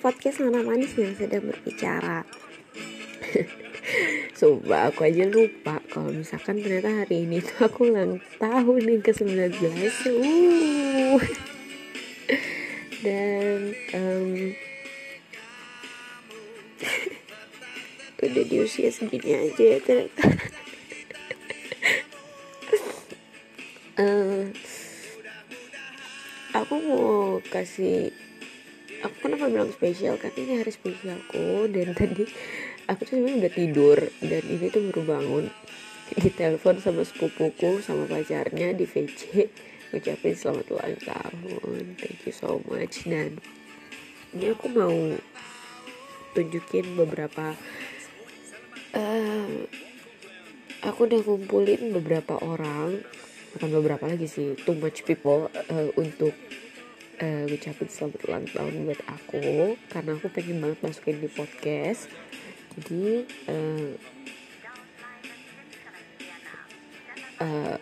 podcast Mana Manis yang sedang berbicara. Sumpah aku aja lupa Kalau misalkan ternyata hari ini tuh aku ulang tahun yang ke-19. Uh. Dan um, Udah di usia segini aja ya ternyata. Uh, aku mau kasih aku kenapa bilang spesial? Karena ini hari spesialku dan tadi aku tuh sebenarnya udah tidur. Dan ini tuh baru bangun. Ditelepon sama sepupuku sama pacarnya di VC ngucapin selamat ulang tahun. Thank you so much. Dan ini aku mau tunjukin beberapa uh, aku udah ngumpulin beberapa orang. Bukan beberapa lagi sih too much people uh, untuk uh, ngucapin selamat ulang tahun buat aku karena aku pengen banget masukin di podcast. Jadi uh, uh,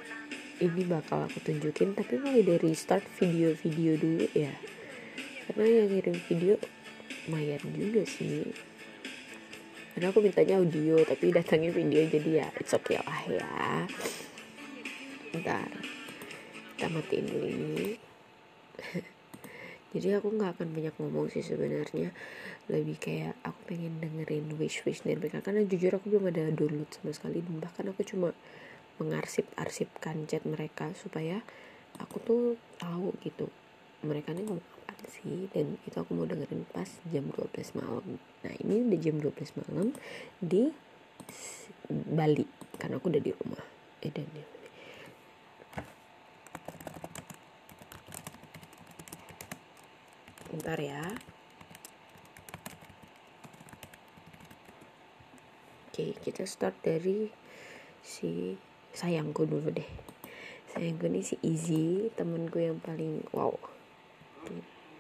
ini bakal aku tunjukin tapi mulai dari start video-video dulu ya. Karena yang ngirim video lumayan juga sih. Karena aku mintanya audio tapi datangnya video jadi ya it's okay lah ya. Ntar kita matiin dulu ini jadi aku nggak akan banyak ngomong sih sebenarnya. Lebih kayak aku pengen dengerin wish wish dari mereka. Karena jujur aku belum ada download sama sekali. Dan bahkan aku cuma mengarsip arsipkan chat mereka supaya aku tuh tahu gitu mereka nih ngomong apa sih? Dan itu aku mau dengerin pas jam 12 malam. Nah ini udah jam 12 malam di Bali. Karena aku udah di rumah. Eh dan Bentar ya. Oke, kita start dari si sayangku dulu deh. Sayangku ini si Easy, temenku yang paling wow.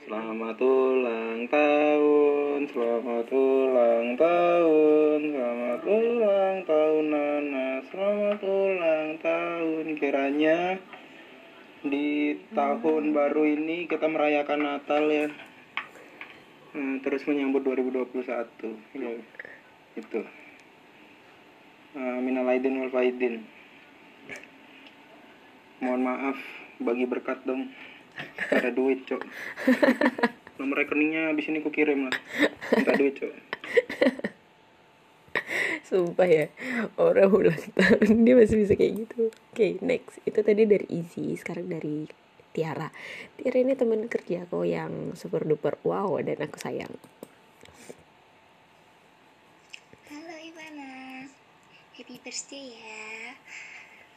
Selamat ulang tahun, selamat ulang tahun, selamat ulang tahun Nana, selamat ulang tahun kiranya di tahun baru ini kita merayakan Natal ya hmm, terus menyambut 2021 ya itu. Uh, minal aidin wal faidin. Mohon maaf bagi berkat dong. Ada duit cok. Nomor rekeningnya abis ini ku kirim lah. Minta duit cok. Sumpah ya Orang ulang tahun Dia masih bisa kayak gitu. Oke okay, next. Itu tadi dari Easy Sekarang dari Tiara. Tiara ini teman kerja aku yang super duper wow Dan aku sayang. Halo Ivana. Happy birthday ya.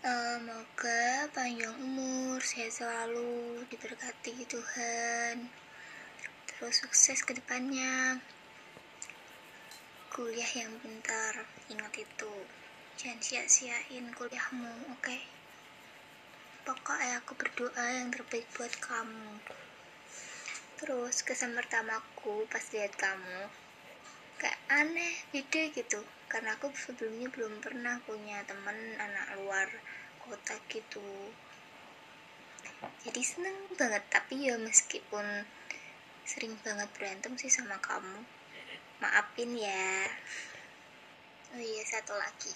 Semoga panjang umur Sehat selalu Diberkati Tuhan. Terus sukses ke depannya. Kuliah yang pintar ingat itu. Jangan sia-siain kuliahmu oke? okay? Pokoknya aku berdoa yang terbaik buat kamu. Terus kesan pertamaku pas lihat kamu kayak aneh beda gitu. Karena aku sebelumnya belum pernah punya temen anak luar kota gitu. Jadi seneng banget tapi ya meskipun sering banget berantem sih sama kamu. Maafin ya. Oh iya satu lagi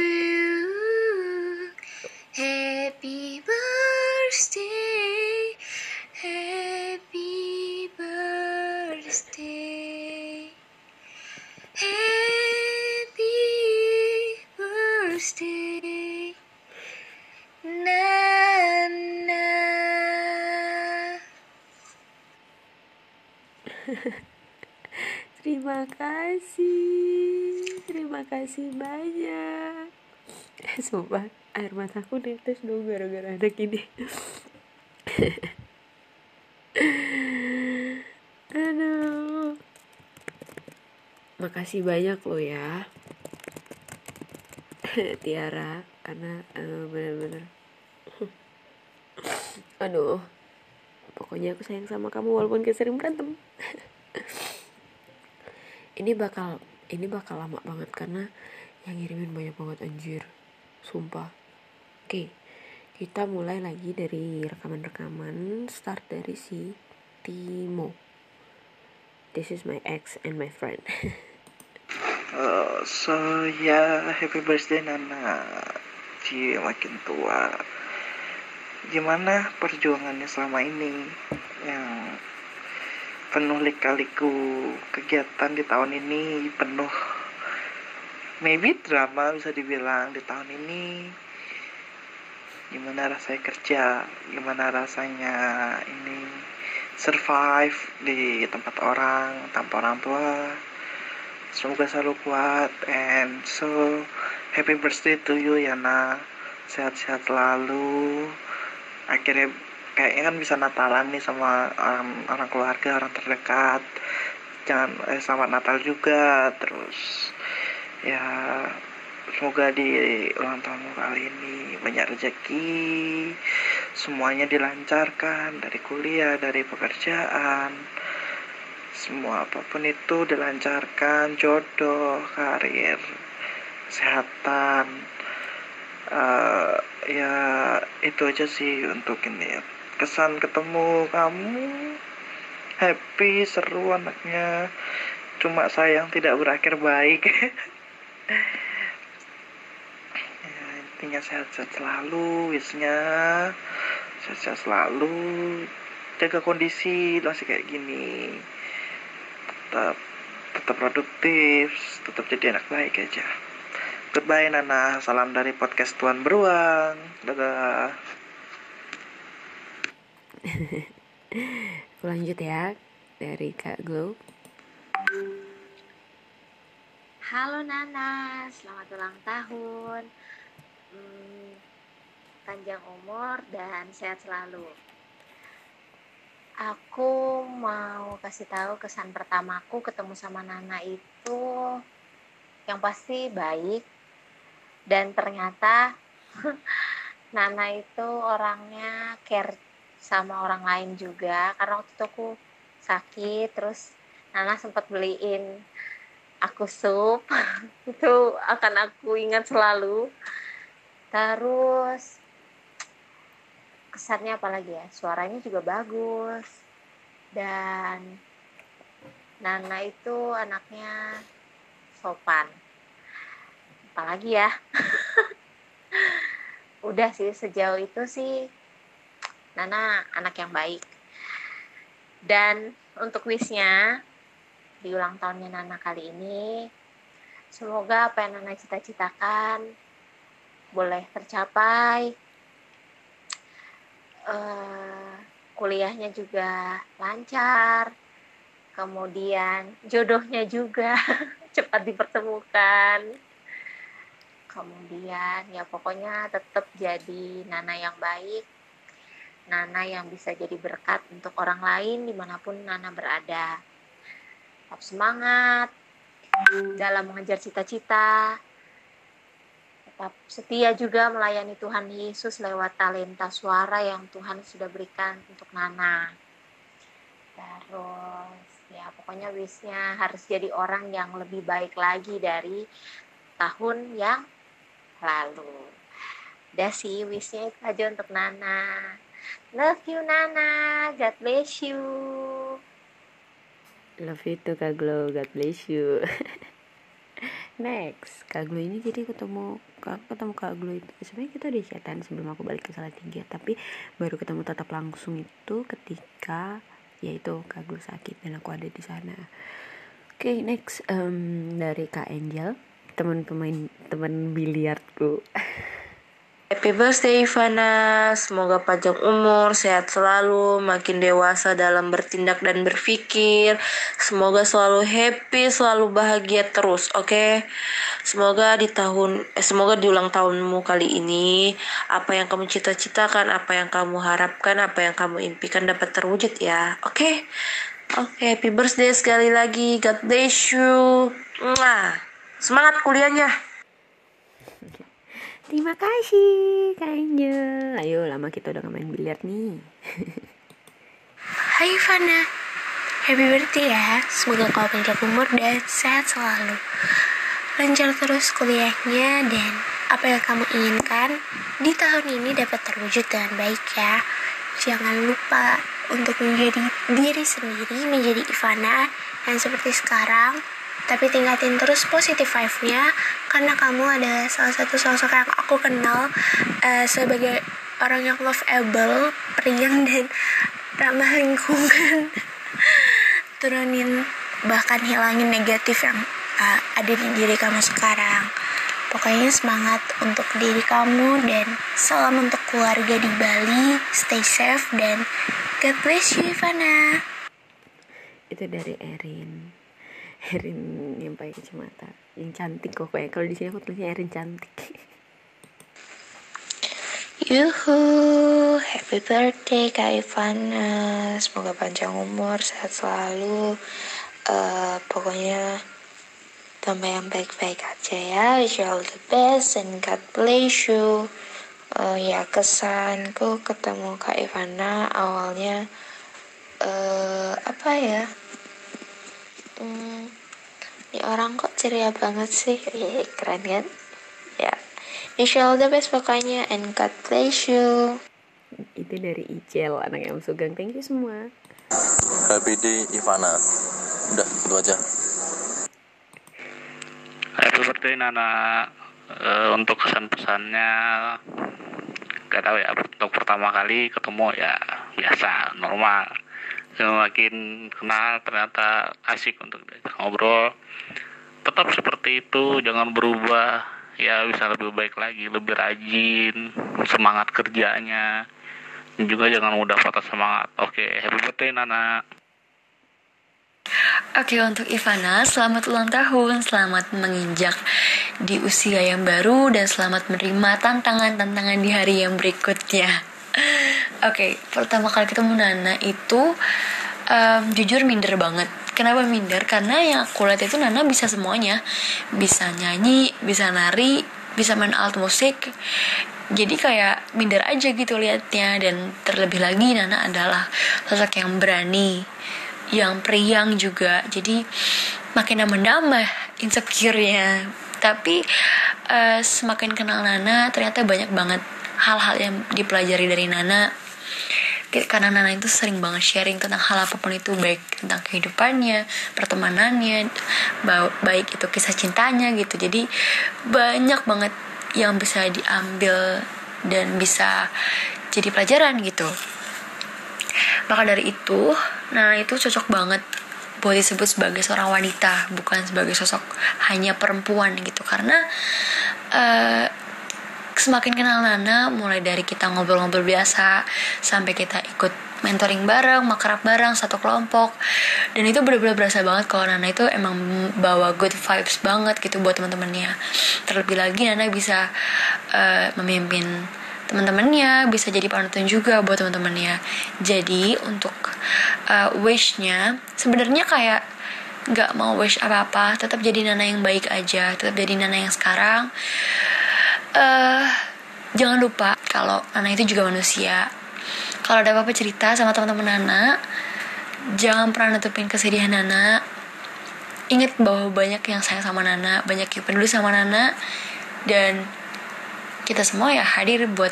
kasih, terima kasih banyak. Sumpah, air mataku netes dong gara-gara anak ini. Aduh. Makasih banyak lo ya. Tiara karena uh, bener-bener aduh pokoknya aku sayang sama kamu walaupun kita sering berantem ini bakal ini bakal lama banget karena yang ngirimin banyak banget anjir. Sumpah. Oke kita mulai lagi dari rekaman-rekaman. Start dari si Timo. This is my ex and my friend. Uh, so ya happy birthday Nana. Ci makin tua. Gimana perjuangannya selama ini? Yang penuh lika-liku kegiatan di tahun ini Penuh maybe drama bisa dibilang di tahun ini Gimana rasanya kerja Gimana rasanya ini survive di tempat orang tanpa orang tua Semoga selalu kuat and so happy birthday to you Yana. Sehat-sehat selalu. Akhirnya kayaknya kan bisa Natalan nih sama orang, orang keluarga, orang terdekat. Jangan eh, selamat Natal juga. Terus ya semoga di ulang tahunmu kali ini banyak rezeki. Semuanya dilancarkan dari kuliah, dari pekerjaan semua apa pun itu dilancarkan jodoh karir kesehatan uh, ya itu aja sih untuk ini kesan ketemu kamu. Happy seru anaknya. Cuma sayang tidak berakhir baik. Ya, intinya sehat-sehat selalu wisnya sehat-sehat selalu. Jaga kondisi masih kayak gini. Tetap tetap produktif tetap jadi anak baik aja. Goodbye Nana. Salam dari podcast Tuan Beruang. Dadah lanjut ya dari Kak Glow Halo Nana, selamat ulang tahun. Hmm, panjang umur dan sehat selalu. Aku mau kasih tahu kesan pertamaku ketemu sama Nana itu yang pasti baik dan ternyata Nana itu orangnya care sama orang lain juga. Karena waktu itu aku sakit terus Nana sempat beliin aku sup. Itu akan aku ingat selalu. Terus kesannya apalagi ya? Suaranya juga bagus. Dan Nana itu anaknya sopan. Apalagi ya? Udah sih sejauh itu sih Nana anak yang baik. Dan untuk wishnya di ulang tahunnya Nana kali ini semoga apa yang Nana cita-citakan boleh tercapai. Uh, kuliahnya juga lancar kemudian jodohnya juga cepat dipertemukan. Kemudian ya pokoknya tetap jadi Nana yang baik Nana yang bisa jadi berkat untuk orang lain di mana pun Nana berada tetap semangat dalam mengejar cita-cita tetap setia juga melayani Tuhan Yesus lewat talenta suara yang Tuhan sudah berikan untuk Nana. Terus ya pokoknya wishnya harus jadi orang yang lebih baik lagi dari tahun yang lalu. Udah sih wishnya itu aja untuk Nana. Love you Nana, God bless you. love you too Kak Glow God bless you. Next Kak Glow ini jadi ketemu Kak ketemu Kak Glow itu. Sebenarnya kita udah chatan sebelum aku balik ke Salatiga tapi baru ketemu tatap langsung itu ketika yaitu Kak Glow sakit dan aku ada di sana. Oke okay, next um, dari Kak Angel teman pemain teman biliarku Happy birthday Ivana, semoga panjang umur, sehat selalu, makin dewasa dalam bertindak dan berpikir. Semoga selalu happy, selalu bahagia terus, oke? Okay? Semoga di tahun eh, semoga di ulang tahunmu kali ini apa yang kamu cita-citakan, apa yang kamu harapkan, apa yang kamu impikan dapat terwujud ya. Oke? Okay? Oke, okay, happy birthday sekali lagi. God bless you. Semangat kuliahnya. Terima kasih Angel Ayo lama kita udah main biliar nih Hai Ivana, happy birthday ya. Semoga kau panjang umur dan sehat selalu. Lancar terus kuliahnya dan apa yang kamu inginkan di tahun ini dapat terwujud dengan baik ya. Jangan lupa untuk menjadi diri sendiri, menjadi Ivana yang seperti sekarang. Tapi tingkatin terus positif vibe-nya karena kamu adalah salah satu sosok yang aku kenal eh, sebagai orang yang lovable, periang dan ramah lingkungan. Turunin bahkan hilangin negatif yang uh, ada di diri kamu sekarang. Pokoknya semangat untuk diri kamu dan salam untuk keluarga di Bali. Stay safe dan God bless you Ivana. Itu dari Erin Erin yang pakai kacamata yang cantik kok kayak kalau di sini aku tulisnya Erin cantik Yuhu, happy birthday Kak Ivana. Semoga panjang umur, sehat selalu. Eh, pokoknya tambah yang baik-baik aja ya. Wish you all the best and God bless you. Eh, ya kesanku ketemu Kak Ivana awalnya eh apa ya? Hmm, ini orang kok ceria banget sih. Keren kan? Ya. You all the best pokoknya and God bless you. itu dari Icel anak yang sugang thank you semua Happy Day Ivana udah itu aja Happy birthday Nana Eh, untuk kesan pesannya gak tahu ya untuk pertama kali ketemu ya biasa normal semakin kenal ternyata asik untuk ngobrol. Tetap seperti itu jangan berubah. Ya bisa lebih baik lagi lebih rajin semangat kerjanya. Dan juga jangan mudah patah semangat. Oke happy birthday Nana. Oke untuk Ivana, selamat ulang tahun, selamat menginjak di usia yang baru dan selamat menerima tantangan-tantangan di hari yang berikutnya. Oke, pertama kali ketemu Nana itu em, jujur minder banget. Kenapa minder? Karena yang aku itu Nana bisa semuanya, bisa nyanyi, bisa nari, bisa main alat musik. Jadi kayak minder aja gitu liatnya dan terlebih lagi Nana adalah sosok yang berani, yang periang juga jadi makin nambah-nambah insecure-nya tapi eh, semakin kenal Nana ternyata banyak banget hal-hal yang dipelajari dari Nana karena Nana itu sering banget sharing tentang hal apa pun itu baik tentang kehidupannya pertemanannya ba- baik itu kisah cintanya gitu jadi banyak banget yang bisa diambil dan bisa jadi pelajaran gitu maka dari itu, Nana itu cocok banget buat disebut sebagai seorang wanita, bukan sebagai sosok hanya perempuan gitu. Karena eh, semakin kenal Nana, mulai dari kita ngobrol-ngobrol biasa sampai kita ikut mentoring bareng, makrab bareng satu kelompok. Dan itu benar-benar berasa banget kalau Nana itu emang bawa good vibes banget gitu buat teman-temannya. Terlebih lagi Nana bisa eh, memimpin teman-temannya bisa jadi panutan juga buat teman-temannya jadi untuk uh, wishnya sebenarnya kayak nggak mau wish apa-apa tetap jadi Nana yang baik aja tetap jadi Nana yang sekarang eh jangan lupa kalau Nana itu juga manusia. Kalau ada apa-apa cerita sama teman-teman Nana jangan pernah nutupin kesedihan Nana. Ingat bahwa banyak yang sayang sama Nana banyak yang peduli sama Nana dan kita semua ya hadir buat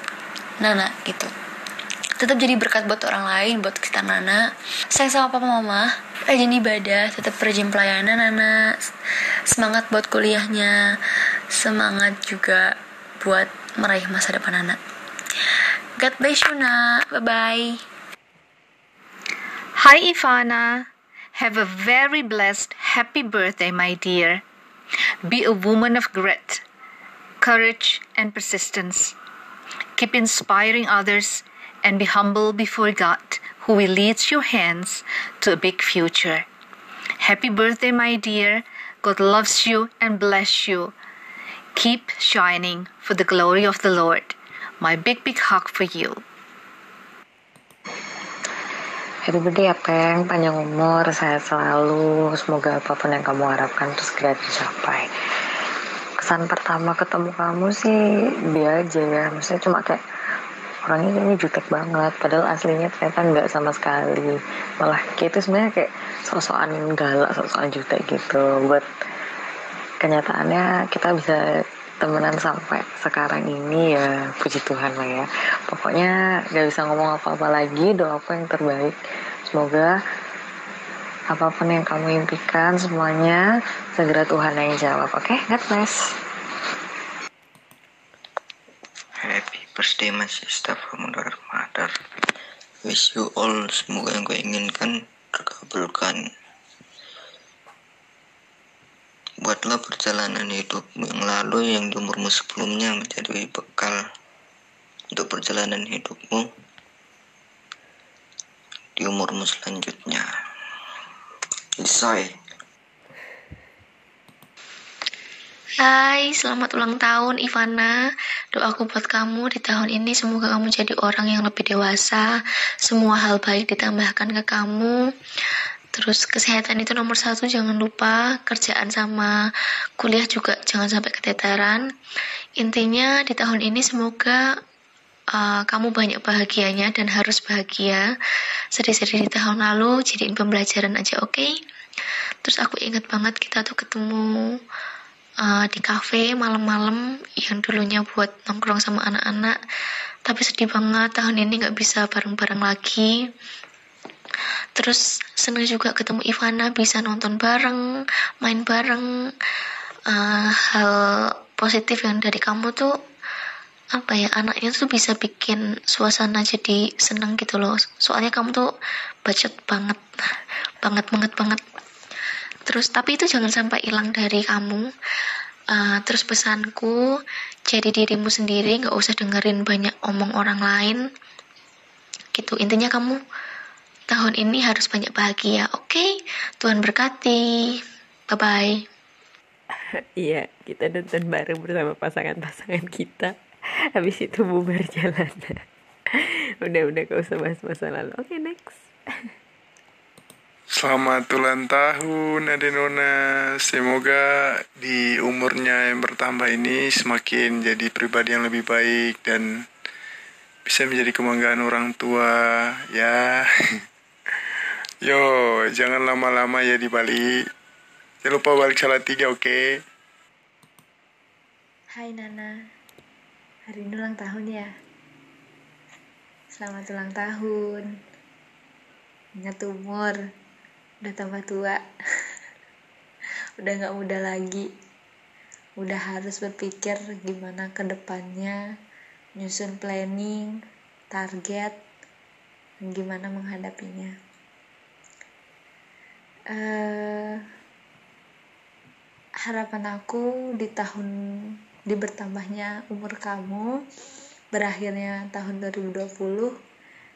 Nana gitu. Tetap jadi berkat buat orang lain buat kita Nana. Sayang sama papa mama. Rajin ibadah tetap rajin pelayanan Nana. Semangat buat kuliahnya. Semangat juga buat meraih masa depan Nana God bless you Nak bye bye Hi, Ivana. Have a very blessed, happy birthday, my dear. Be a woman of grit, courage, and persistence. Keep inspiring others and be humble before God, who will lead your hands to a big future. Happy birthday, my dear. God loves you and bless you. Keep shining for the glory of the Lord. My big, big hug for you. Happy birthday ya Peng, panjang umur, sehat selalu, semoga apa pun yang kamu harapkan terus segera tercapai. Kesan pertama ketemu kamu sih biasa aja ya, maksudnya cuma kayak orangnya kayaknya jutek banget padahal aslinya ternyata nggak sama sekali malah kayak itu sebenarnya kayak sosokan galak sosokan jutek gitu buat kenyataannya kita bisa temenan sampai sekarang ini ya puji Tuhan lah ya. Pokoknya gak bisa ngomong apa-apa lagi doaku yang terbaik. Semoga apa pun yang kamu impikan semuanya segera Tuhan yang jawab oke? Okay? God bless. Happy birthday my sister from mother. Wish you all semoga yang gue inginkan terkabulkan Buatlah perjalanan hidupmu yang lalu yang di umurmu sebelumnya menjadi bekal untuk perjalanan hidupmu di umurmu selanjutnya. Isai. Hai, selamat ulang tahun Ivana. Doaku buat kamu di tahun ini semoga kamu jadi orang yang lebih dewasa. Semua hal baik ditambahkan ke kamu. Terus kesehatan itu nomor satu jangan lupa. Kerjaan sama kuliah juga jangan sampai keteteran. Intinya di tahun ini semoga uh, kamu banyak bahagianya dan harus bahagia. Sedih-sedih di tahun lalu jadiin pembelajaran aja, oke? Okay? Terus aku ingat banget kita tuh ketemu uh, di cafe malam-malam yang dulunya buat nongkrong sama anak-anak tapi sedih banget tahun ini nggak bisa bareng-bareng lagi terus seneng juga ketemu Ivana bisa nonton bareng main bareng. Uh, hal positif yang dari kamu tuh apa ya anaknya tuh bisa bikin suasana jadi seneng gitu loh. Soalnya kamu tuh bacot banget banget banget banget. Terus tapi itu jangan sampai hilang dari kamu. Uh, terus pesanku jadi dirimu sendiri nggak usah dengerin banyak omong orang lain. Gitu intinya kamu tahun ini harus banyak bahagia. Oke okay? Tuhan berkati. Bye bye iya kita nonton bareng bersama pasangan-pasangan kita. Habis itu bubar jalan. Udah udah gak usah bahas masa lalu. Oke okay, next. Selamat ulang tahun Adenona Semoga di umurnya yang bertambah ini Semakin jadi pribadi yang lebih baik Dan bisa menjadi kebanggaan orang tua Ya Yo, jangan lama-lama ya di Bali. Jangan lupa balik salah tiga, oke? Okay? Hai Nana. Hari ini ulang tahun ya? Selamat ulang tahun. Ingat umur. Udah tambah tua. Udah nggak muda lagi. Udah harus berpikir gimana ke depannya. Nyusun planning target dan gimana menghadapinya uh, harapan aku di tahun di bertambahnya umur kamu berakhirnya tahun 2020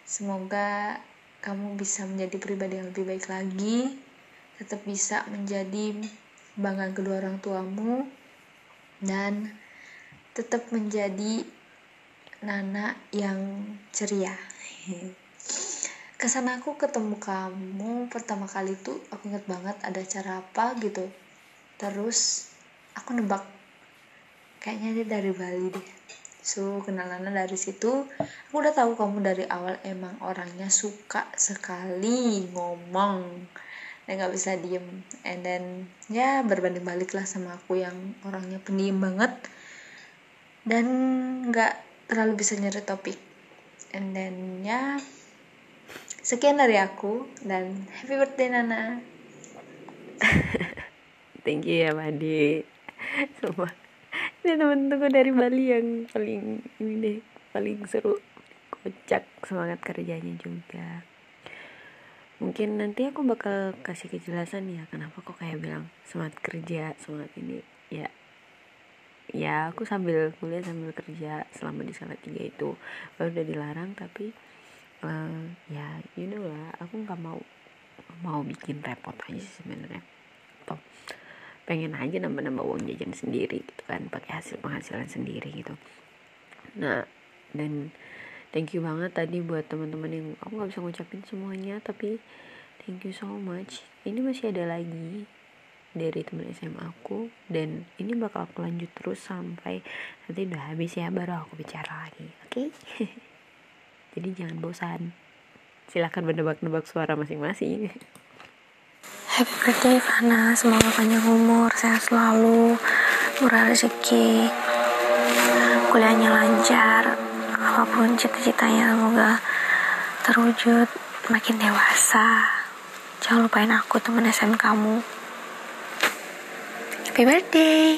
semoga kamu bisa menjadi pribadi yang lebih baik lagi, tetap bisa menjadi banggaan kedua orang tuamu, dan tetap menjadi Nana yang ceria. Kesan aku ketemu kamu pertama kali tuh aku inget banget ada acara apa gitu. Terus aku nebak kayaknya dia dari Bali deh. So kenalannya dari situ. Aku udah tahu kamu dari awal emang orangnya suka sekali ngomong. Dan nggak bisa diem. And then ya berbanding balik lah sama aku yang orangnya pendiam banget. Dan nggak terlalu bisa nyari topik. And then ya sekian dari aku dan happy birthday Nana. Thank you ya Madi semua. Ini temen-temenku dari Bali yang paling ini deh paling seru. Kocak semangat kerjanya juga. Mungkin nanti aku bakal kasih kejelasan ya kenapa kok kayak bilang semangat kerja semangat ini. Ya ya aku sambil kuliah sambil kerja selama di salah tiga itu. Baru udah dilarang tapi uh, ya you know lah aku nggak mau mau bikin repot aja sebenarnya. Pengen aja nambah-nambah uang jajan sendiri gitu kan pakai hasil penghasilan sendiri gitu. Nah dan thank you banget tadi buat teman-teman yang aku nggak bisa ngucapin semuanya tapi thank you so much. Ini masih ada lagi dari teman SMA aku dan ini bakal aku lanjut terus sampai nanti udah habis ya baru aku bicara lagi oke? okay? jadi jangan bosan silahkan menebak-nebak suara masing-masing Happy birthday Ivana, semoga panjang umur, sehat selalu, murah rezeki, kuliahnya lancar, apa pun cita-citanya semoga terwujud makin dewasa. Jangan lupain aku teman SM kamu. Happy birthday.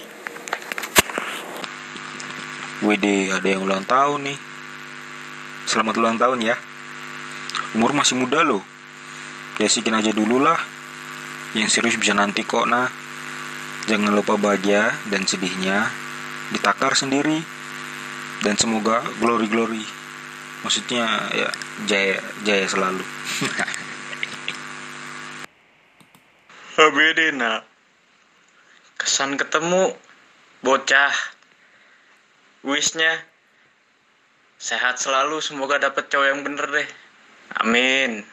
Wede, ada yang ulang tahun nih. Selamat ulang tahun ya. Umur masih muda loh. Ya sikin aja dulu lah. Yang serius bisa nanti kok nah. Jangan lupa bahagia dan sedihnya ditakar sendiri. Dan semoga glory-glory. Maksudnya ya jaya jaya selalu. HBD nak kesan ketemu bocah wishnya sehat selalu semoga dapet cowok yang bener deh amin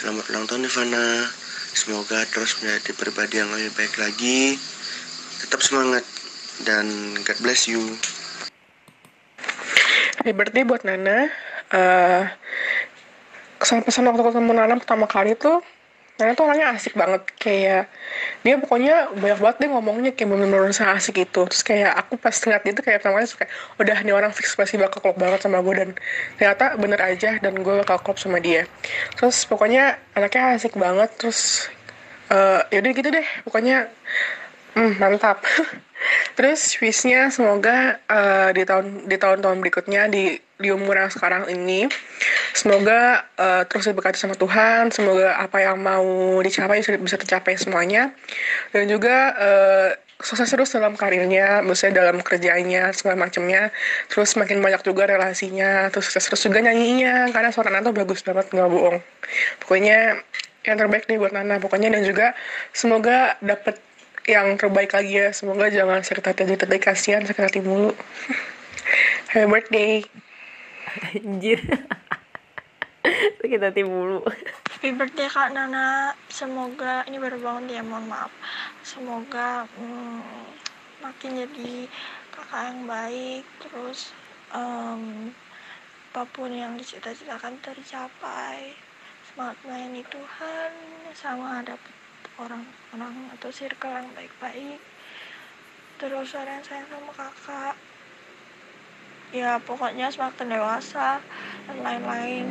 Selamat ulang tahun Ivana. Semoga terus menjadi pribadi yang lebih baik lagi. Tetap semangat dan God bless you. Happy birthday buat Nana. Eh, kesan pesan waktu ketemu Nana pertama kali tuh, Nana tuh orangnya asik banget. Kayak dia pokoknya banyak banget deh ngomongnya kayak bener-bener asik itu. Terus kayak aku pas dia tuh kayak pertama suka, udah nih orang fix pasti bakal klop banget sama gue dan ternyata bener aja dan gue bakal klop sama dia. Terus pokoknya anaknya asik banget. Terus eh yaudah gitu deh. Pokoknya hmm, mantap. Terus wishnya semoga eh, di tahun di tahun-tahun berikutnya di di umur yang sekarang ini semoga eh, terus diberkati sama Tuhan, semoga apa yang mau dicapai bisa, tercapai semuanya dan juga eh, sukses terus dalam karirnya, maksudnya dalam kerjanya segala macamnya. Terus makin banyak juga relasinya, terus sukses terus juga nyanyinya karena suara Nana tuh bagus banget nggak bohong. Pokoknya yang terbaik nih buat Nana pokoknya dan juga semoga dapet yang terbaik lagi ya semoga jangan sakit hati aja terbaik kasihan sakit hati mulu happy birthday anjir sakit hati mulu Happy birthday Kak Nana. Semoga ini baru bangun ya, mohon maaf. Semoga hmm, makin jadi kakak yang baik, terus em, apa pun yang dicita-citakan tercapai. Semangat melayani Tuhan, sama dapet orang-orang atau circle yang baik-baik. Terus ada yang sayang sama kakak. Ya pokoknya semakin dewasa dan lain-lain.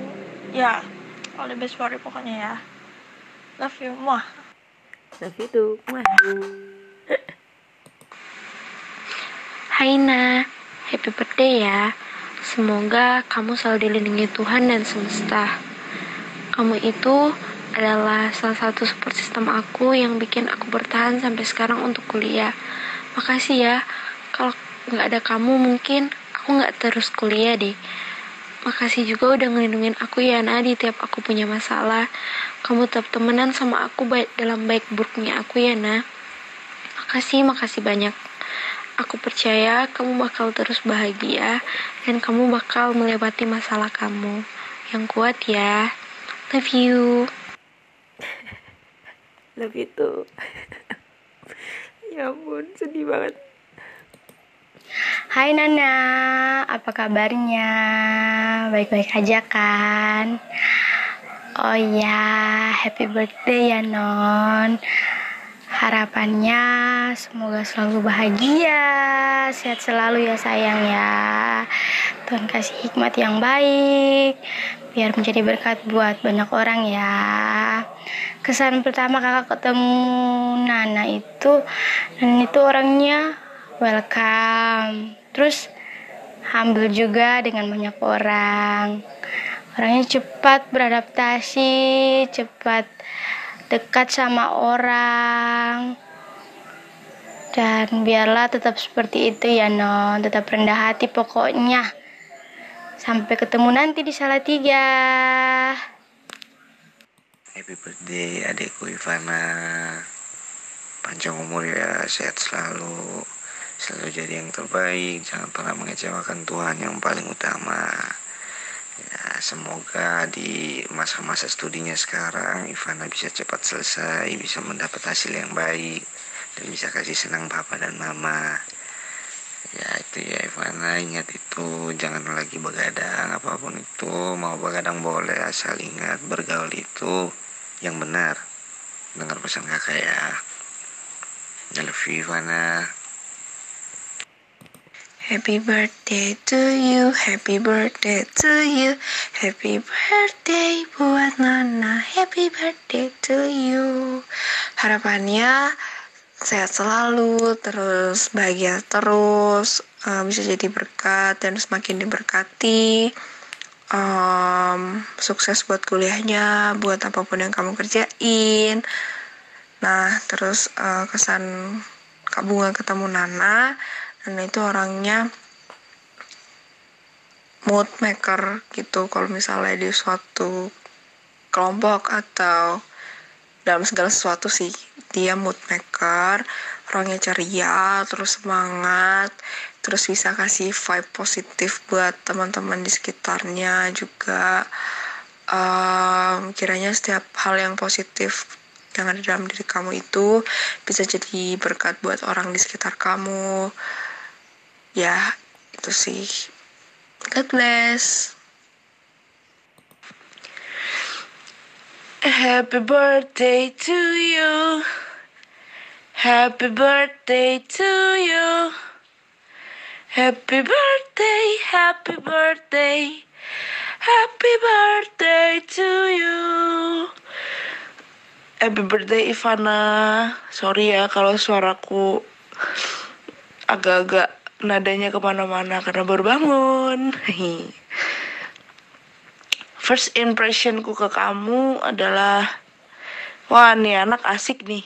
Ya, all the best for you pokoknya ya. Love you, muah. love you too. Hai Na, happy birthday ya. Semoga kamu selalu dilindungi Tuhan dan semesta. Kamu itu adalah salah satu support system aku yang bikin aku bertahan sampai sekarang untuk kuliah. Makasih ya. Kalau nggak ada kamu mungkin aku nggak terus kuliah deh. Makasih juga udah ngelindungin aku ya Nah di tiap aku punya masalah. Kamu tetap temenan sama aku baik dalam baik buruknya aku ya Nah. Makasih, makasih banyak. Aku percaya kamu bakal terus bahagia dan kamu bakal melewati masalah kamu. Yang kuat ya. Love you. Love you too ya ampun sedih banget Hai Nana, apa kabarnya? Baik-baik aja kan? Oh ya, happy birthday ya Non. Harapannya semoga selalu bahagia, sehat selalu ya sayang ya. Tuhan kasih hikmat yang baik, biar menjadi berkat buat banyak orang ya. Kesan pertama kakak ketemu Nana itu, Nana itu orangnya welcome. Terus humble juga dengan banyak orang. Orangnya cepat beradaptasi cepat dekat sama orang. Dan biarlah tetap seperti itu ya non tetap rendah hati pokoknya. Sampai ketemu nanti di Salatiga Happy birthday adikku Ivana. Panjang umur ya, sehat selalu. Selalu jadi yang terbaik, jangan pernah mengecewakan Tuhan yang paling utama. Ya, semoga di masa-masa studinya sekarang Ivana bisa cepat selesai, bisa mendapat hasil yang baik dan bisa kasih senang papa dan mama. Ya itu ya Ivana ingat itu. Jangan lagi begadang apa pun itu. Mau begadang boleh asal ingat bergaul itu yang benar. Dengar pesan kakak ya. I love you Ivana. Happy birthday to you, happy birthday to you, happy birthday buat Nana, happy birthday to you. Harapannya sehat selalu, terus bahagia terus, uh, bisa jadi berkat dan semakin diberkati. Um, sukses buat kuliahnya, buat apa pun yang kamu kerjain. Nah, terus uh, kesan Kak Bunga ketemu Nana, Nana itu orangnya mood maker gitu kalau misalnya di suatu kelompok atau dalam segala sesuatu sih. Dia mood maker orangnya ceria terus semangat terus bisa kasih vibe positif buat teman-teman di sekitarnya juga. Um, kiranya setiap hal yang positif yang ada dalam diri kamu itu bisa jadi berkat buat orang di sekitar kamu. Ya itu sih. God bless Happy birthday to you. Happy birthday to you. Happy birthday, happy birthday. Happy birthday to you. Happy birthday Ivana. Sorry ya kalau suaraku agak-agak nadanya ke mana-mana karena baru bangun. First impressionku ke kamu adalah, wah nih anak asik nih.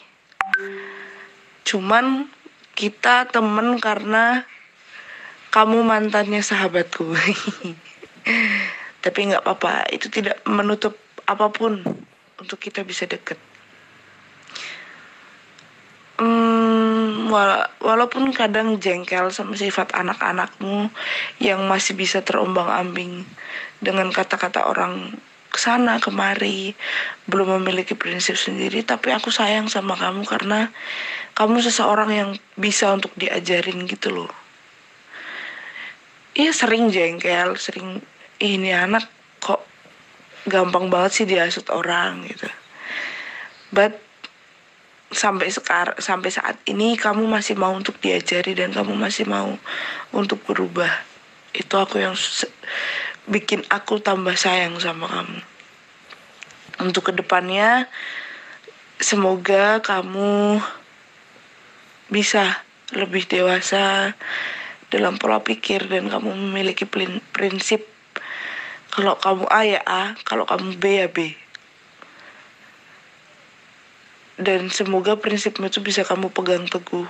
Cuman kita temen karena kamu mantannya sahabatku. Tapi nggak apa-apa, itu tidak menutup apa pun untuk kita bisa deket. Hmm, wala walaupun kadang jengkel sama sifat anak-anakmu yang masih bisa terombang-ambing dengan kata-kata orang ke sana kemari belum memiliki prinsip sendiri tapi aku sayang sama kamu karena kamu seseorang yang bisa untuk diajarin gitu loh. Iya sering jengkel sering "Ih, ini anak kok gampang banget sih dihasut orang gitu. But sampai sekarang sampai saat ini kamu masih mau untuk diajari dan kamu masih mau untuk berubah. Itu aku yang bikin aku tambah sayang sama kamu. Untuk ke depannya semoga kamu bisa lebih dewasa dalam pola pikir dan kamu memiliki prinsip kalau kamu A ya A kalau kamu B ya B dan semoga prinsipmu itu bisa kamu pegang teguh.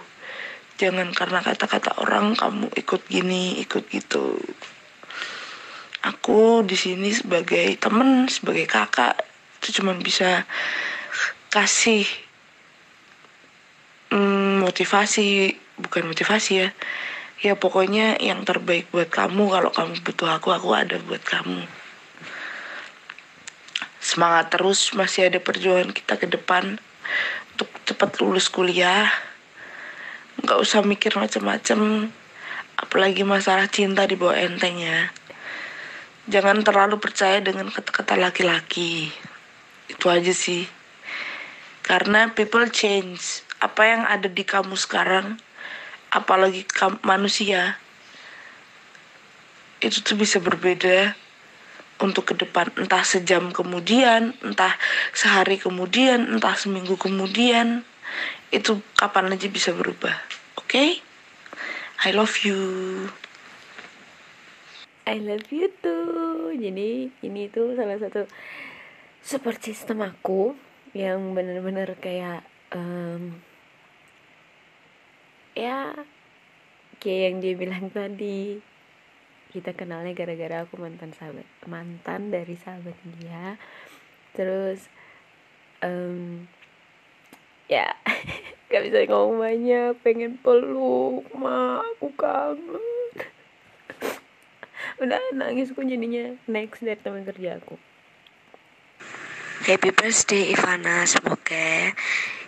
Jangan karena kata-kata orang kamu ikut gini ikut gitu. Aku di sini sebagai temen sebagai kakak itu cuma bisa kasih mm, motivasi bukan motivasi ya. Ya pokoknya yang terbaik buat kamu kalau kamu butuh aku aku ada buat kamu. Semangat terus masih ada perjuangan kita ke depan cepat lulus kuliah. Nggak usah mikir macam-macam apalagi masalah cinta di bawah enteng ya jangan terlalu percaya dengan kata-kata laki-laki. Itu aja sih. Karena people change. Apa yang ada di kamu sekarang apalagi kam- manusia itu tuh bisa berbeda untuk ke depan. Entah sejam kemudian entah sehari kemudian entah seminggu kemudian itu kapan aja bisa berubah oke okay? I love you I love you too. Jadi ini tuh salah satu support system aku yang bener-bener kayak em, ya kayak yang dia bilang tadi kita kenalnya gara-gara aku mantan sahabat mantan dari sahabat dia terus em, ya gak bisa ngomong banyak. Pengen peluk. Ma aku kangen. Udah nangis kok jadinya. Next dari teman kerja aku. Happy birthday Ivana, semoga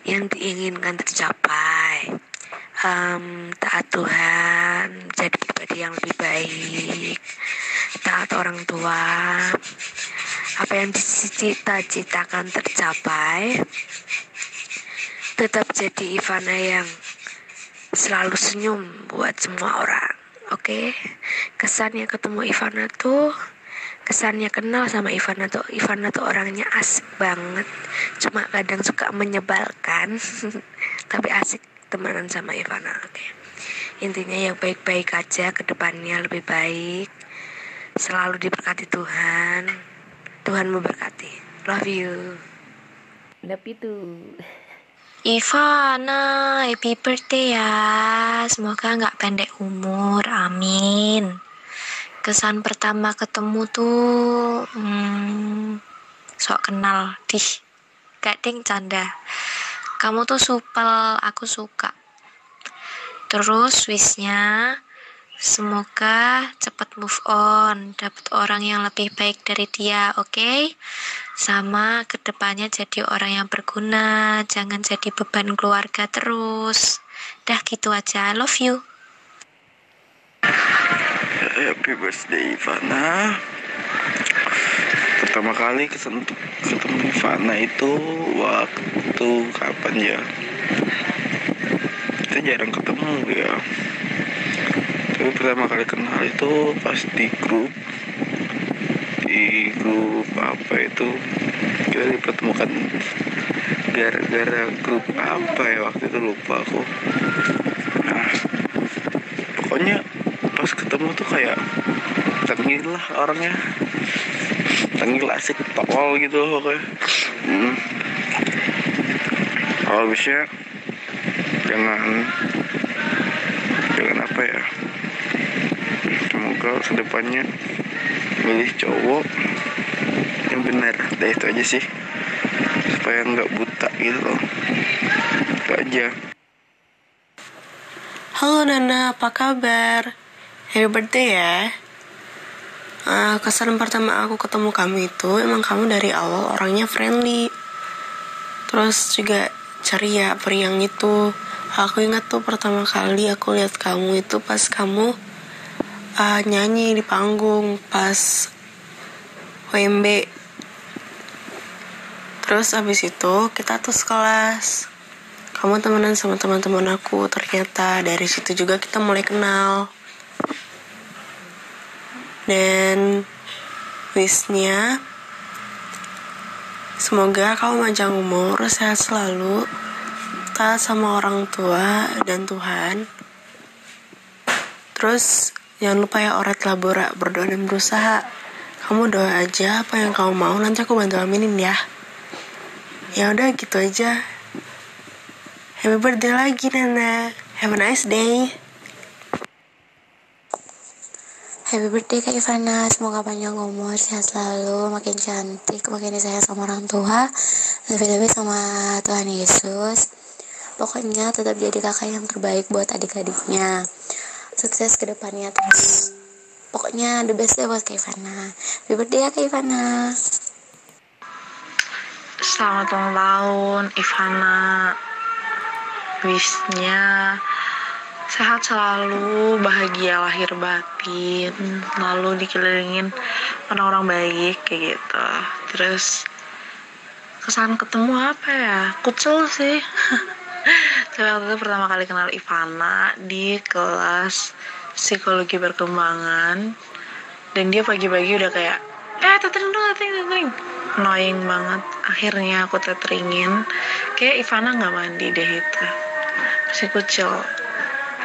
yang diinginkan tercapai. Um, taat Tuhan, jadi yang lebih baik. Taat orang tua. Apa yang dicita-citakan tercapai tetap jadi Ivana yang selalu senyum buat semua orang oke? Kesannya ketemu Ivana tuh kesannya kenal sama Ivana tuh Ivana tuh orangnya asik banget. Cuma kadang suka menyebalkan tapi asik temenan sama Ivana oke? Intinya yang baik-baik aja ke depannya lebih baik. Selalu diberkati Tuhan. Tuhan memberkati. Love you. Tapi tuh Ivana, happy birthday ya. Semoga nggak pendek umur, amin. Kesan pertama ketemu tuh, hmm, sok kenal, dih, gak ding canda. Kamu tuh supel, aku suka. Terus wishnya, semoga cepat move on, dapat orang yang lebih baik dari dia, oke? Okay? Sama ke depannya jadi orang yang berguna, jangan jadi beban keluarga terus. Dah gitu aja, love you. Happy birthday Ivana Pertama kali ketemu, ketemu Ivana itu waktu kapan ya Kita jarang ketemu ya Tapi pertama kali kenal itu pas di grup. Di grup apa itu? Kita dipertemukan gara-gara grup apa ya? Waktu itu lupa aku. Nah pokoknya pas ketemu tuh kayak tengil lah orangnya. Tengil asik tol gitu pokoknya. Hmm. kalau bisa jangan jangan apa ya semoga ke depannya milih cowok yang benar deh itu aja sih supaya nggak buta gitu loh itu aja Halo Nana, apa kabar? Happy birthday ya. Uh, kesan pertama aku ketemu kamu itu emang kamu dari awal orangnya friendly. Terus juga ceria, periang itu. Aku ingat tuh pertama kali aku lihat kamu itu pas kamu uh, nyanyi di panggung pas WMB. Terus abis itu kita tuh sekelas. Kamu temenan sama teman-teman aku ternyata dari situ juga kita mulai kenal. Dan wishnya semoga kamu panjang umur sehat selalu taat sama orang tua dan Tuhan. Terus jangan lupa ya orat labora berdoa dan berusaha kamu doa aja apa yang kamu mau nanti aku bantu aminin ya ya udah gitu aja Happy birthday lagi Nana. Have a nice day. Happy birthday Kak Ivana, semoga panjang umur, sehat selalu, makin cantik, makin disayang sama orang tua, lebih-lebih sama Tuhan Yesus. Pokoknya tetap jadi kakak yang terbaik buat adik-adiknya. Sukses ke depannya terus. Pokoknya the best deh buat Kak Ivana. Happy birthday ya Kak Ivana. Selamat ulang tahun Ivana wishnya sehat selalu bahagia lahir batin lalu dikelilingin orang-orang baik kayak gitu terus kesan ketemu apa ya kucel sih saya waktu itu pertama kali kenal Ivana di kelas psikologi perkembangan. Dan dia pagi-pagi udah kayak eh tetering dulu tetering tetering annoying banget. Akhirnya aku teteringin kayak Ivana nggak mandi deh itu. Si kucil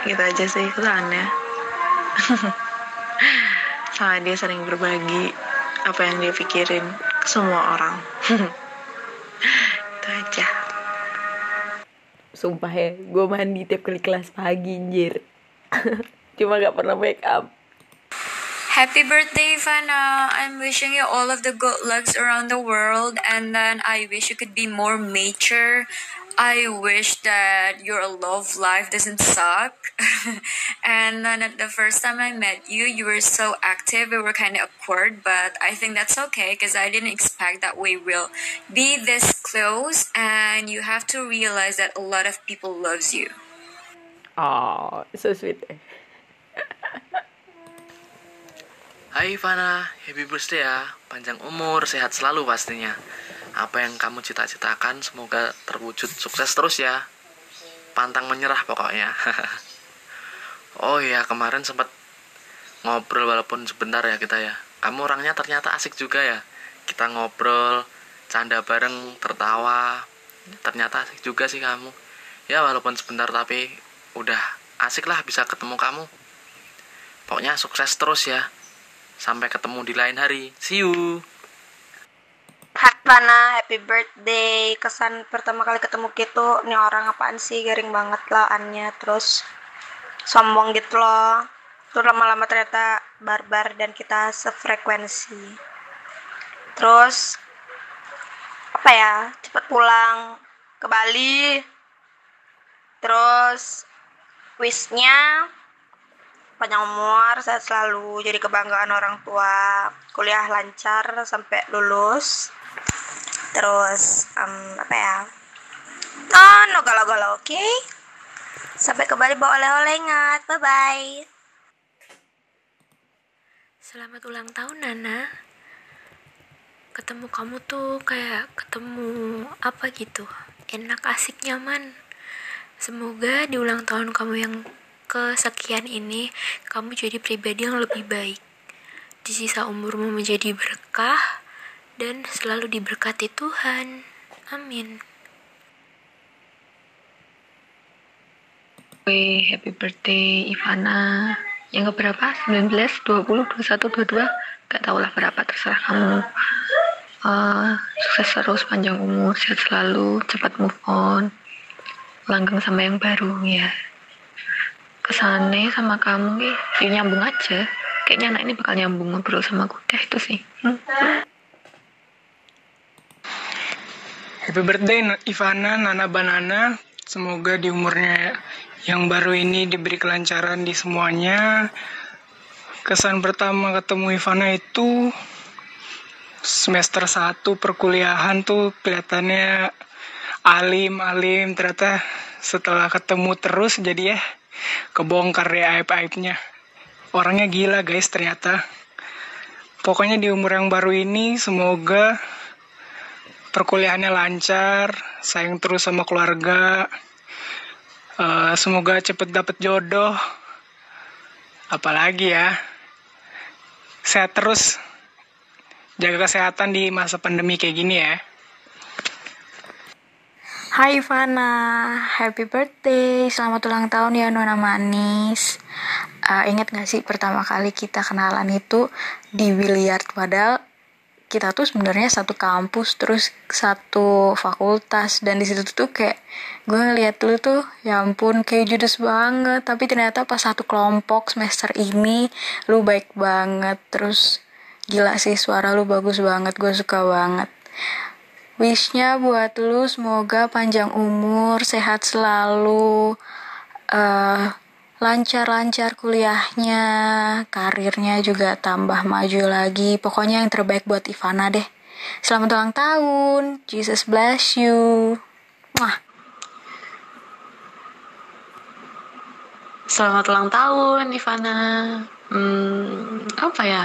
gitu aja sih kesannya sama dia sering berbagi apa yang dia pikirin ke semua orang sumpah ya gue mandi tiap kali kelas pagi anjir cuma gak pernah make up Happy birthday, Ivana. I'm wishing you all of the good lucks around the world, and then I wish you could be more mature. I wish that your love life doesn't suck. and then at the first time I met you, you were so active. We were kind of awkward, but I think that's okay because I didn't expect that we will be this close. And you have to realize that a lot of people loves you. Oh, so sweet. Hai Ivana, happy birthday ya. Panjang umur, sehat selalu pastinya. Apa yang kamu cita-citakan semoga terwujud sukses terus ya. Pantang menyerah pokoknya. oh iya, kemarin sempat ngobrol walaupun sebentar ya kita ya. Kamu orangnya ternyata asik juga ya. Kita ngobrol, canda bareng, tertawa. Ternyata asik juga sih kamu. Ya walaupun sebentar tapi udah asik lah bisa ketemu kamu. Pokoknya sukses terus ya. Sampai ketemu di lain hari. See you. Hatana, happy birthday. Kesan pertama kali ketemu gitu, ini orang apaan sih? Garing banget lah annya. Terus sombong gitu loh. Terus lama-lama ternyata barbar dan kita sefrekuensi. Terus apa ya? Cepet pulang ke Bali. Terus wishnya panjang umur, sehat selalu, jadi kebanggaan orang tua, kuliah lancar sampai lulus. Terus um, apa ya? Oh, no galau-galau, oke? Okay? Sampai kembali bawa oleh-oleh ingat. Bye bye. Selamat ulang tahun Nana. Ketemu kamu tuh kayak ketemu apa gitu. Enak, asik, nyaman. Semoga di ulang tahun kamu yang kesekian ini kamu jadi pribadi yang lebih baik. Di sisa umurmu menjadi berkah dan selalu diberkati Tuhan. Amin. Oke, happy birthday Ivana. Yang keberapa? 19, 20, 21, 22? Gak tau lah berapa, terserah kamu. Uh, sukses terus, panjang umur, sehat selalu, cepat move on. Langgeng sama yang baru ya. Kesane sama kamu ya nyambung aja. Kayaknya anak ini bakal nyambung ngobrol sama aku deh itu sih. Hmm. Happy birthday Ivana, Nana Banana. Semoga di umurnya yang baru ini diberi kelancaran di semuanya. Kesan pertama ketemu Ivana itu semester 1 perkuliahan tuh kelihatannya alim-alim ternyata setelah ketemu terus jadi ya kebongkar deh aib-aibnya. Orangnya gila guys ternyata. Pokoknya di umur yang baru ini semoga perkuliahannya lancar, sayang terus sama keluarga. Uh, semoga cepet dapet jodoh. Apalagi ya, sehat terus. Jaga kesehatan di masa pandemi kayak gini ya. Hai Ivana, happy birthday, selamat ulang tahun ya Nona Manis. Uh, ingat gak sih pertama kali kita kenalan itu di Williard, padahal kita tuh sebenarnya satu kampus terus satu fakultas dan di situ tuh kayak gue ngeliat lu tuh ya ampun kayak judes banget. Tapi ternyata pas satu kelompok semester ini lu baik banget terus gila sih suara lu bagus banget gue suka banget. Wishnya buat lu semoga panjang umur sehat selalu uh, lancar-lancar kuliahnya, karirnya juga tambah maju lagi. Pokoknya yang terbaik buat Ivana deh. Selamat ulang tahun. Jesus bless you. Wah. Selamat ulang tahun Ivana. Hmm, apa ya?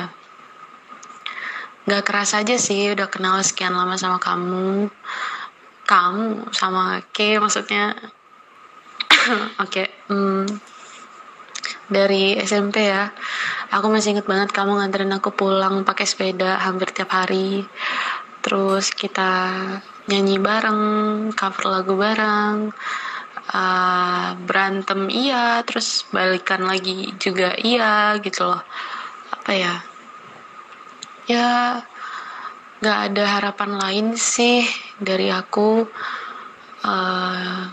Gak keras aja sih udah kenal sekian lama sama kamu. Kamu sama K maksudnya. Oke, okay, hmm, dari SMP ya. Aku masih inget banget kamu nganterin aku pulang pakai sepeda hampir tiap hari. Terus kita nyanyi bareng cover lagu bareng uh, berantem iya terus balikan lagi juga iya gitu loh. Apa ya? Ya nggak ada harapan lain sih dari aku. Uh,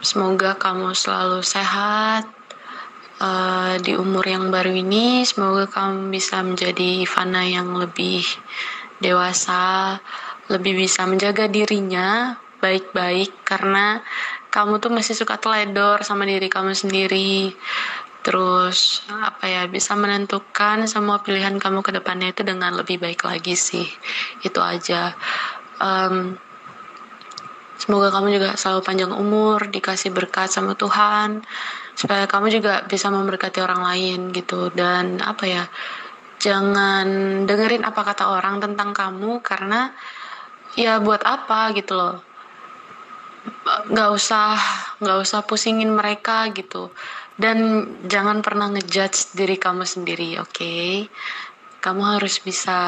semoga kamu selalu sehat uh, di umur yang baru ini semoga kamu bisa menjadi Ivana yang lebih dewasa, lebih bisa menjaga dirinya baik-baik karena kamu tuh masih suka teledor sama diri kamu sendiri. Terus apa ya bisa menentukan semua pilihan kamu ke depannya itu dengan lebih baik lagi sih. Itu aja. Um, Semoga kamu juga selalu panjang umur, dikasih berkat sama Tuhan, supaya kamu juga bisa memberkati orang lain gitu. Dan apa ya, jangan dengerin apa kata orang tentang kamu karena ya buat apa gitu loh nggak usah nggak usah pusingin mereka gitu dan jangan pernah ngejudge diri kamu sendiri oke okay? kamu harus bisa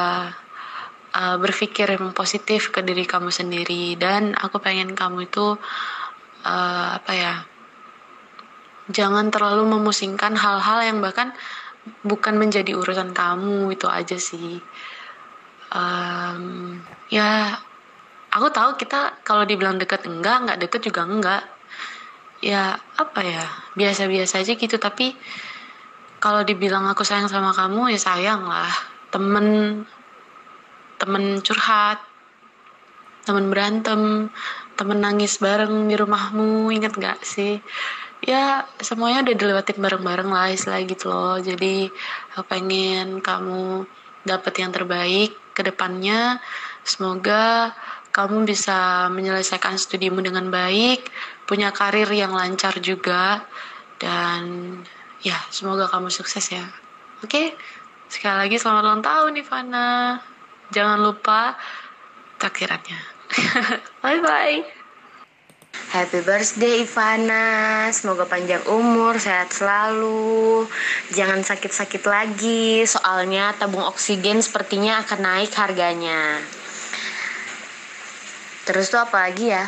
uh, berpikir yang positif ke diri kamu sendiri dan aku pengen kamu itu uh, apa ya jangan terlalu memusingkan hal-hal yang bahkan bukan menjadi urusan kamu itu aja sih. Um, ya aku tahu kita kalau dibilang deket enggak nggak deket juga enggak. Ya apa ya biasa-biasa aja gitu. Tapi kalau dibilang aku sayang sama kamu ya sayang lah. Temen temen curhat temen berantem temen nangis bareng di rumahmu inget gak sih ya semuanya udah dilewatin bareng-bareng lah istilah gitu loh. Jadi pengen kamu dapet yang terbaik ke depannya. Semoga kamu bisa menyelesaikan studimu dengan baik punya karir yang lancar juga dan ya semoga kamu sukses ya. Oke? Sekali lagi selamat ulang tahun Ivana. Jangan lupa takdirannya. Bye bye Happy birthday Ivana, semoga panjang umur, sehat selalu, jangan sakit-sakit lagi, soalnya tabung oksigen sepertinya akan naik harganya. Terus tuh apa lagi ya?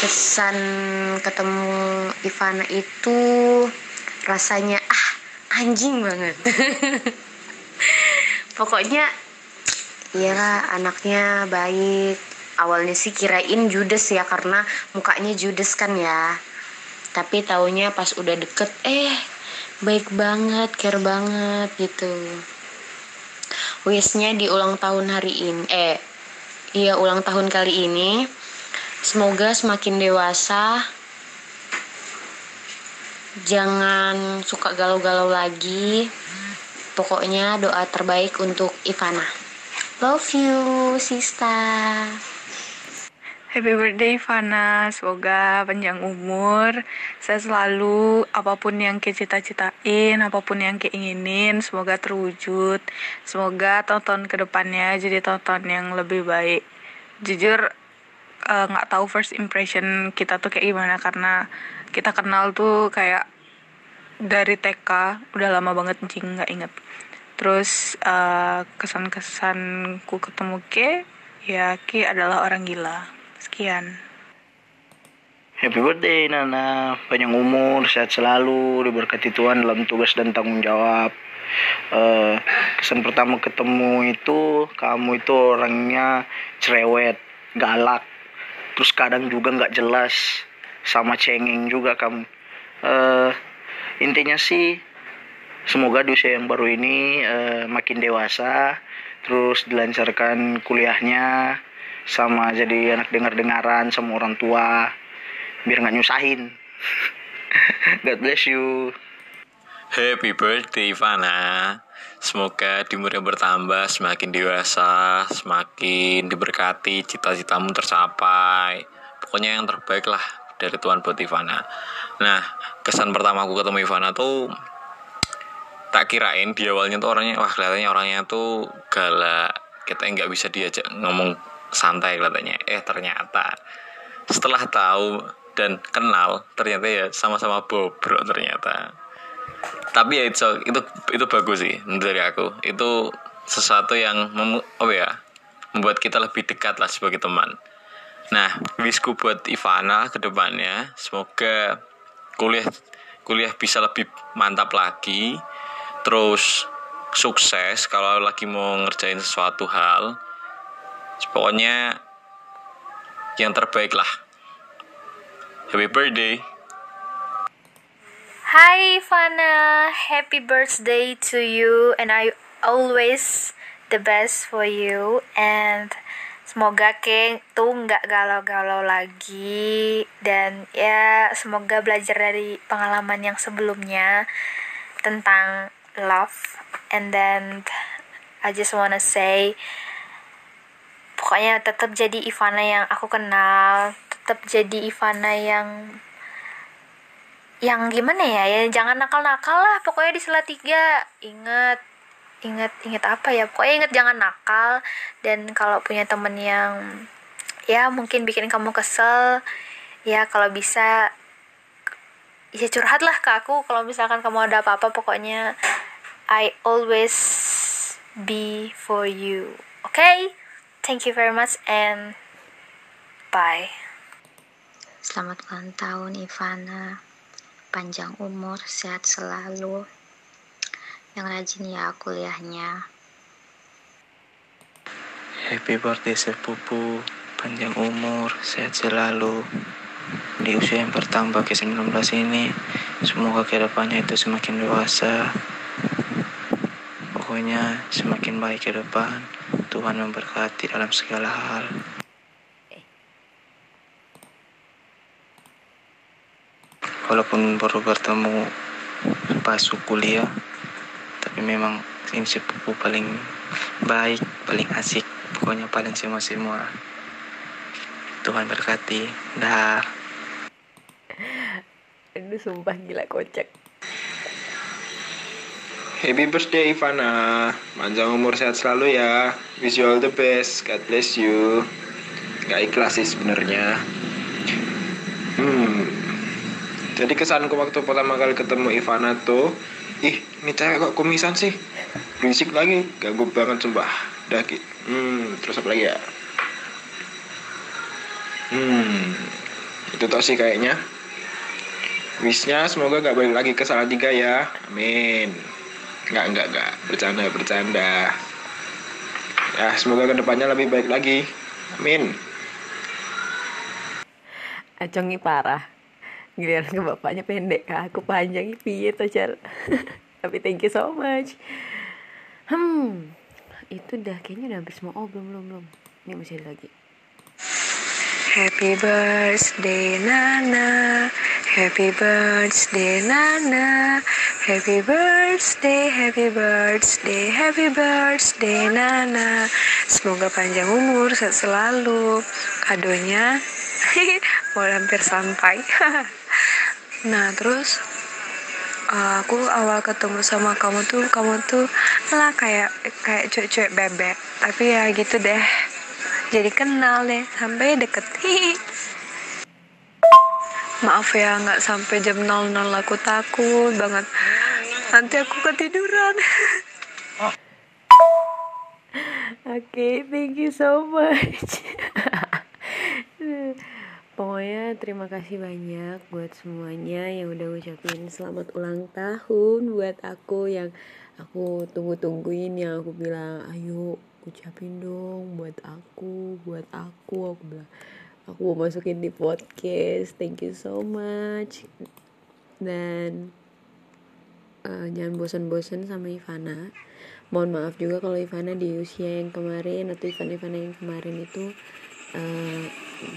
Kesan ketemu Ivana itu rasanya ah anjing banget. Pokoknya ya anaknya baik, awalnya sih kirain judes ya karena mukanya judes kan ya. Tapi taunya pas udah deket eh baik banget care banget gitu. Wishnya di ulang tahun hari ini eh iya ulang tahun kali ini semoga semakin dewasa. Jangan suka galau-galau lagi. Pokoknya doa terbaik untuk Ivana. Love you sista Happy birthday Fana, semoga panjang umur, saya selalu apa pun yang ke cita-citain, apa pun yang keinginin, semoga terwujud. Semoga tonton ke depannya jadi tonton yang lebih baik. Jujur eh, nggak uh, tahu first impression kita tuh kayak gimana karena kita kenal tuh kayak dari TK udah lama banget jing nggak inget. Terus uh, kesan-kesanku ketemu Ke, ya Ke adalah orang gila Sekian. Happy birthday Nana, panjang umur, sehat selalu, diberkati Tuhan dalam tugas dan tanggung jawab. Uh, kesan pertama ketemu itu kamu itu orangnya cerewet, galak, terus kadang juga nggak jelas, sama cengeng juga kamu. Uh, intinya sih semoga di usia yang baru ini uh, makin dewasa, terus dilancarkan kuliahnya, sama jadi anak dengar-dengaran sama orang tua biar nggak nyusahin God bless you Happy birthday Ivana Semoga di umur yang bertambah semakin dewasa, semakin diberkati, cita-citamu tercapai. Pokoknya yang terbaik lah dari Tuhan buat Ivana. Nah, kesan pertama aku ketemu Ivana tuh tak kirain di awalnya tuh orangnya, wah kelihatannya orangnya tuh galak. Kita nggak bisa diajak ngomong santai katanya eh ternyata setelah tahu dan kenal ternyata ya sama-sama bobrok ternyata. Tapi ya itu itu itu bagus sih dari aku. Itu sesuatu yang mem, oh ya membuat kita lebih dekat lah sebagai teman. Nah wisku buat Ivana ke depannya semoga kuliah kuliah bisa lebih mantap lagi. Terus sukses kalau lagi mau ngerjain sesuatu hal pokoknya yang terbaik lah. Happy birthday. Hi Fana, happy birthday to you. And I always the best for you. And semoga Keng tuh nggak galau-galau lagi. Dan ya semoga belajar dari pengalaman yang sebelumnya tentang love. And then I just wanna say pokoknya tetap jadi Ivana yang aku kenal tetap jadi Ivana yang yang gimana ya ya jangan nakal-nakal lah pokoknya di tiga. Ingat ingat ingat apa ya pokoknya ingat jangan nakal dan kalau punya temen yang ya mungkin bikin kamu kesel ya kalau bisa ya curhat lah ke aku kalau misalkan kamu ada apa-apa pokoknya I always be for you okay thank you very much and bye Selamat ulang tahun Ivana Panjang umur, sehat selalu Yang rajin ya kuliahnya Happy birthday sepupu, panjang umur, sehat selalu. Di usia yang bertambah ke 19 ini, semoga ke depannya itu semakin dewasa. Pokoknya semakin baik ke depan. Tuhan memberkati dalam segala hal. Walaupun baru bertemu pas kuliah, tapi memang ini sepupu paling baik, paling asik, pokoknya paling semua-semua. Tuhan berkati. Dah. Aduh sumpah gila kocak Happy birthday Ivana. Panjang umur sehat selalu ya. Wish you all the best. God bless you. Gak ikhlas sih sebenarnya. Hmm. Jadi kesanku waktu pertama kali ketemu Ivana tuh Ih ini cewek kok kumisan sih? Berisik lagi. Ganggu banget sumpah. Daki Hmm terus apa lagi ya? Hmm. Itu tau sih kayaknya. Wishnya semoga gak balik lagi ke salah tiga ya. Amin Enggak, enggak, enggak Bercanda, bercanda. Ya semoga ke depannya lebih baik lagi. Amin. Acongi parah. Giliran ke bapaknya pendek aku panjang piye tuh Tapi thank you so much. Hmm Itu dah. Kayaknya udah hampir semua Oh belum belum belum. Ini masih ada lagi. Happy birthday Nana. Happy birthday Nana Happy birthday Happy birthday Happy birthday Nana. Semoga panjang umur sehat selalu. Kadonya mau hampir sampai. Nah terus uh, aku awal ketemu sama kamu tuh kamu tuh lah kayak kayak cuek-cuek bebek. Tapi ya gitu deh. Jadi kenal deh sampai deket. maaf ya nggak sampai jam 00 aku takut banget. Nanti aku ketiduran. Oke, thank you so much. Pokoknya terima kasih banyak buat semuanya yang udah ngucapin selamat ulang tahun buat aku yang aku tunggu-tungguin yang aku bilang ayo ucapin dong buat aku, buat aku, aku bilang aku mau masukin di podcast. Thank you so much. Dan uh, jangan bosan-bosan sama Ivana mohon maaf juga kalau Ivana di usia yang kemarin atau Ivana-Ivana yang kemarin itu uh,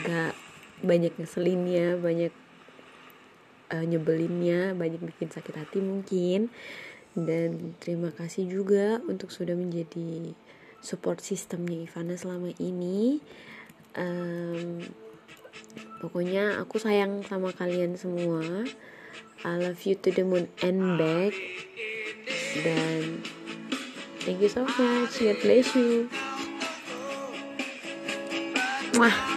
gak banyak ngeselinnya banyak uh, nyebelinnya banyak bikin sakit hati mungkin dan terima kasih juga untuk sudah menjadi support sistemnya Ivana selama ini um, pokoknya aku sayang sama kalian semua. I love you to the moon and back. Dan thank you so much. God bless you. Wah.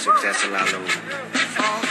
success a lot lower.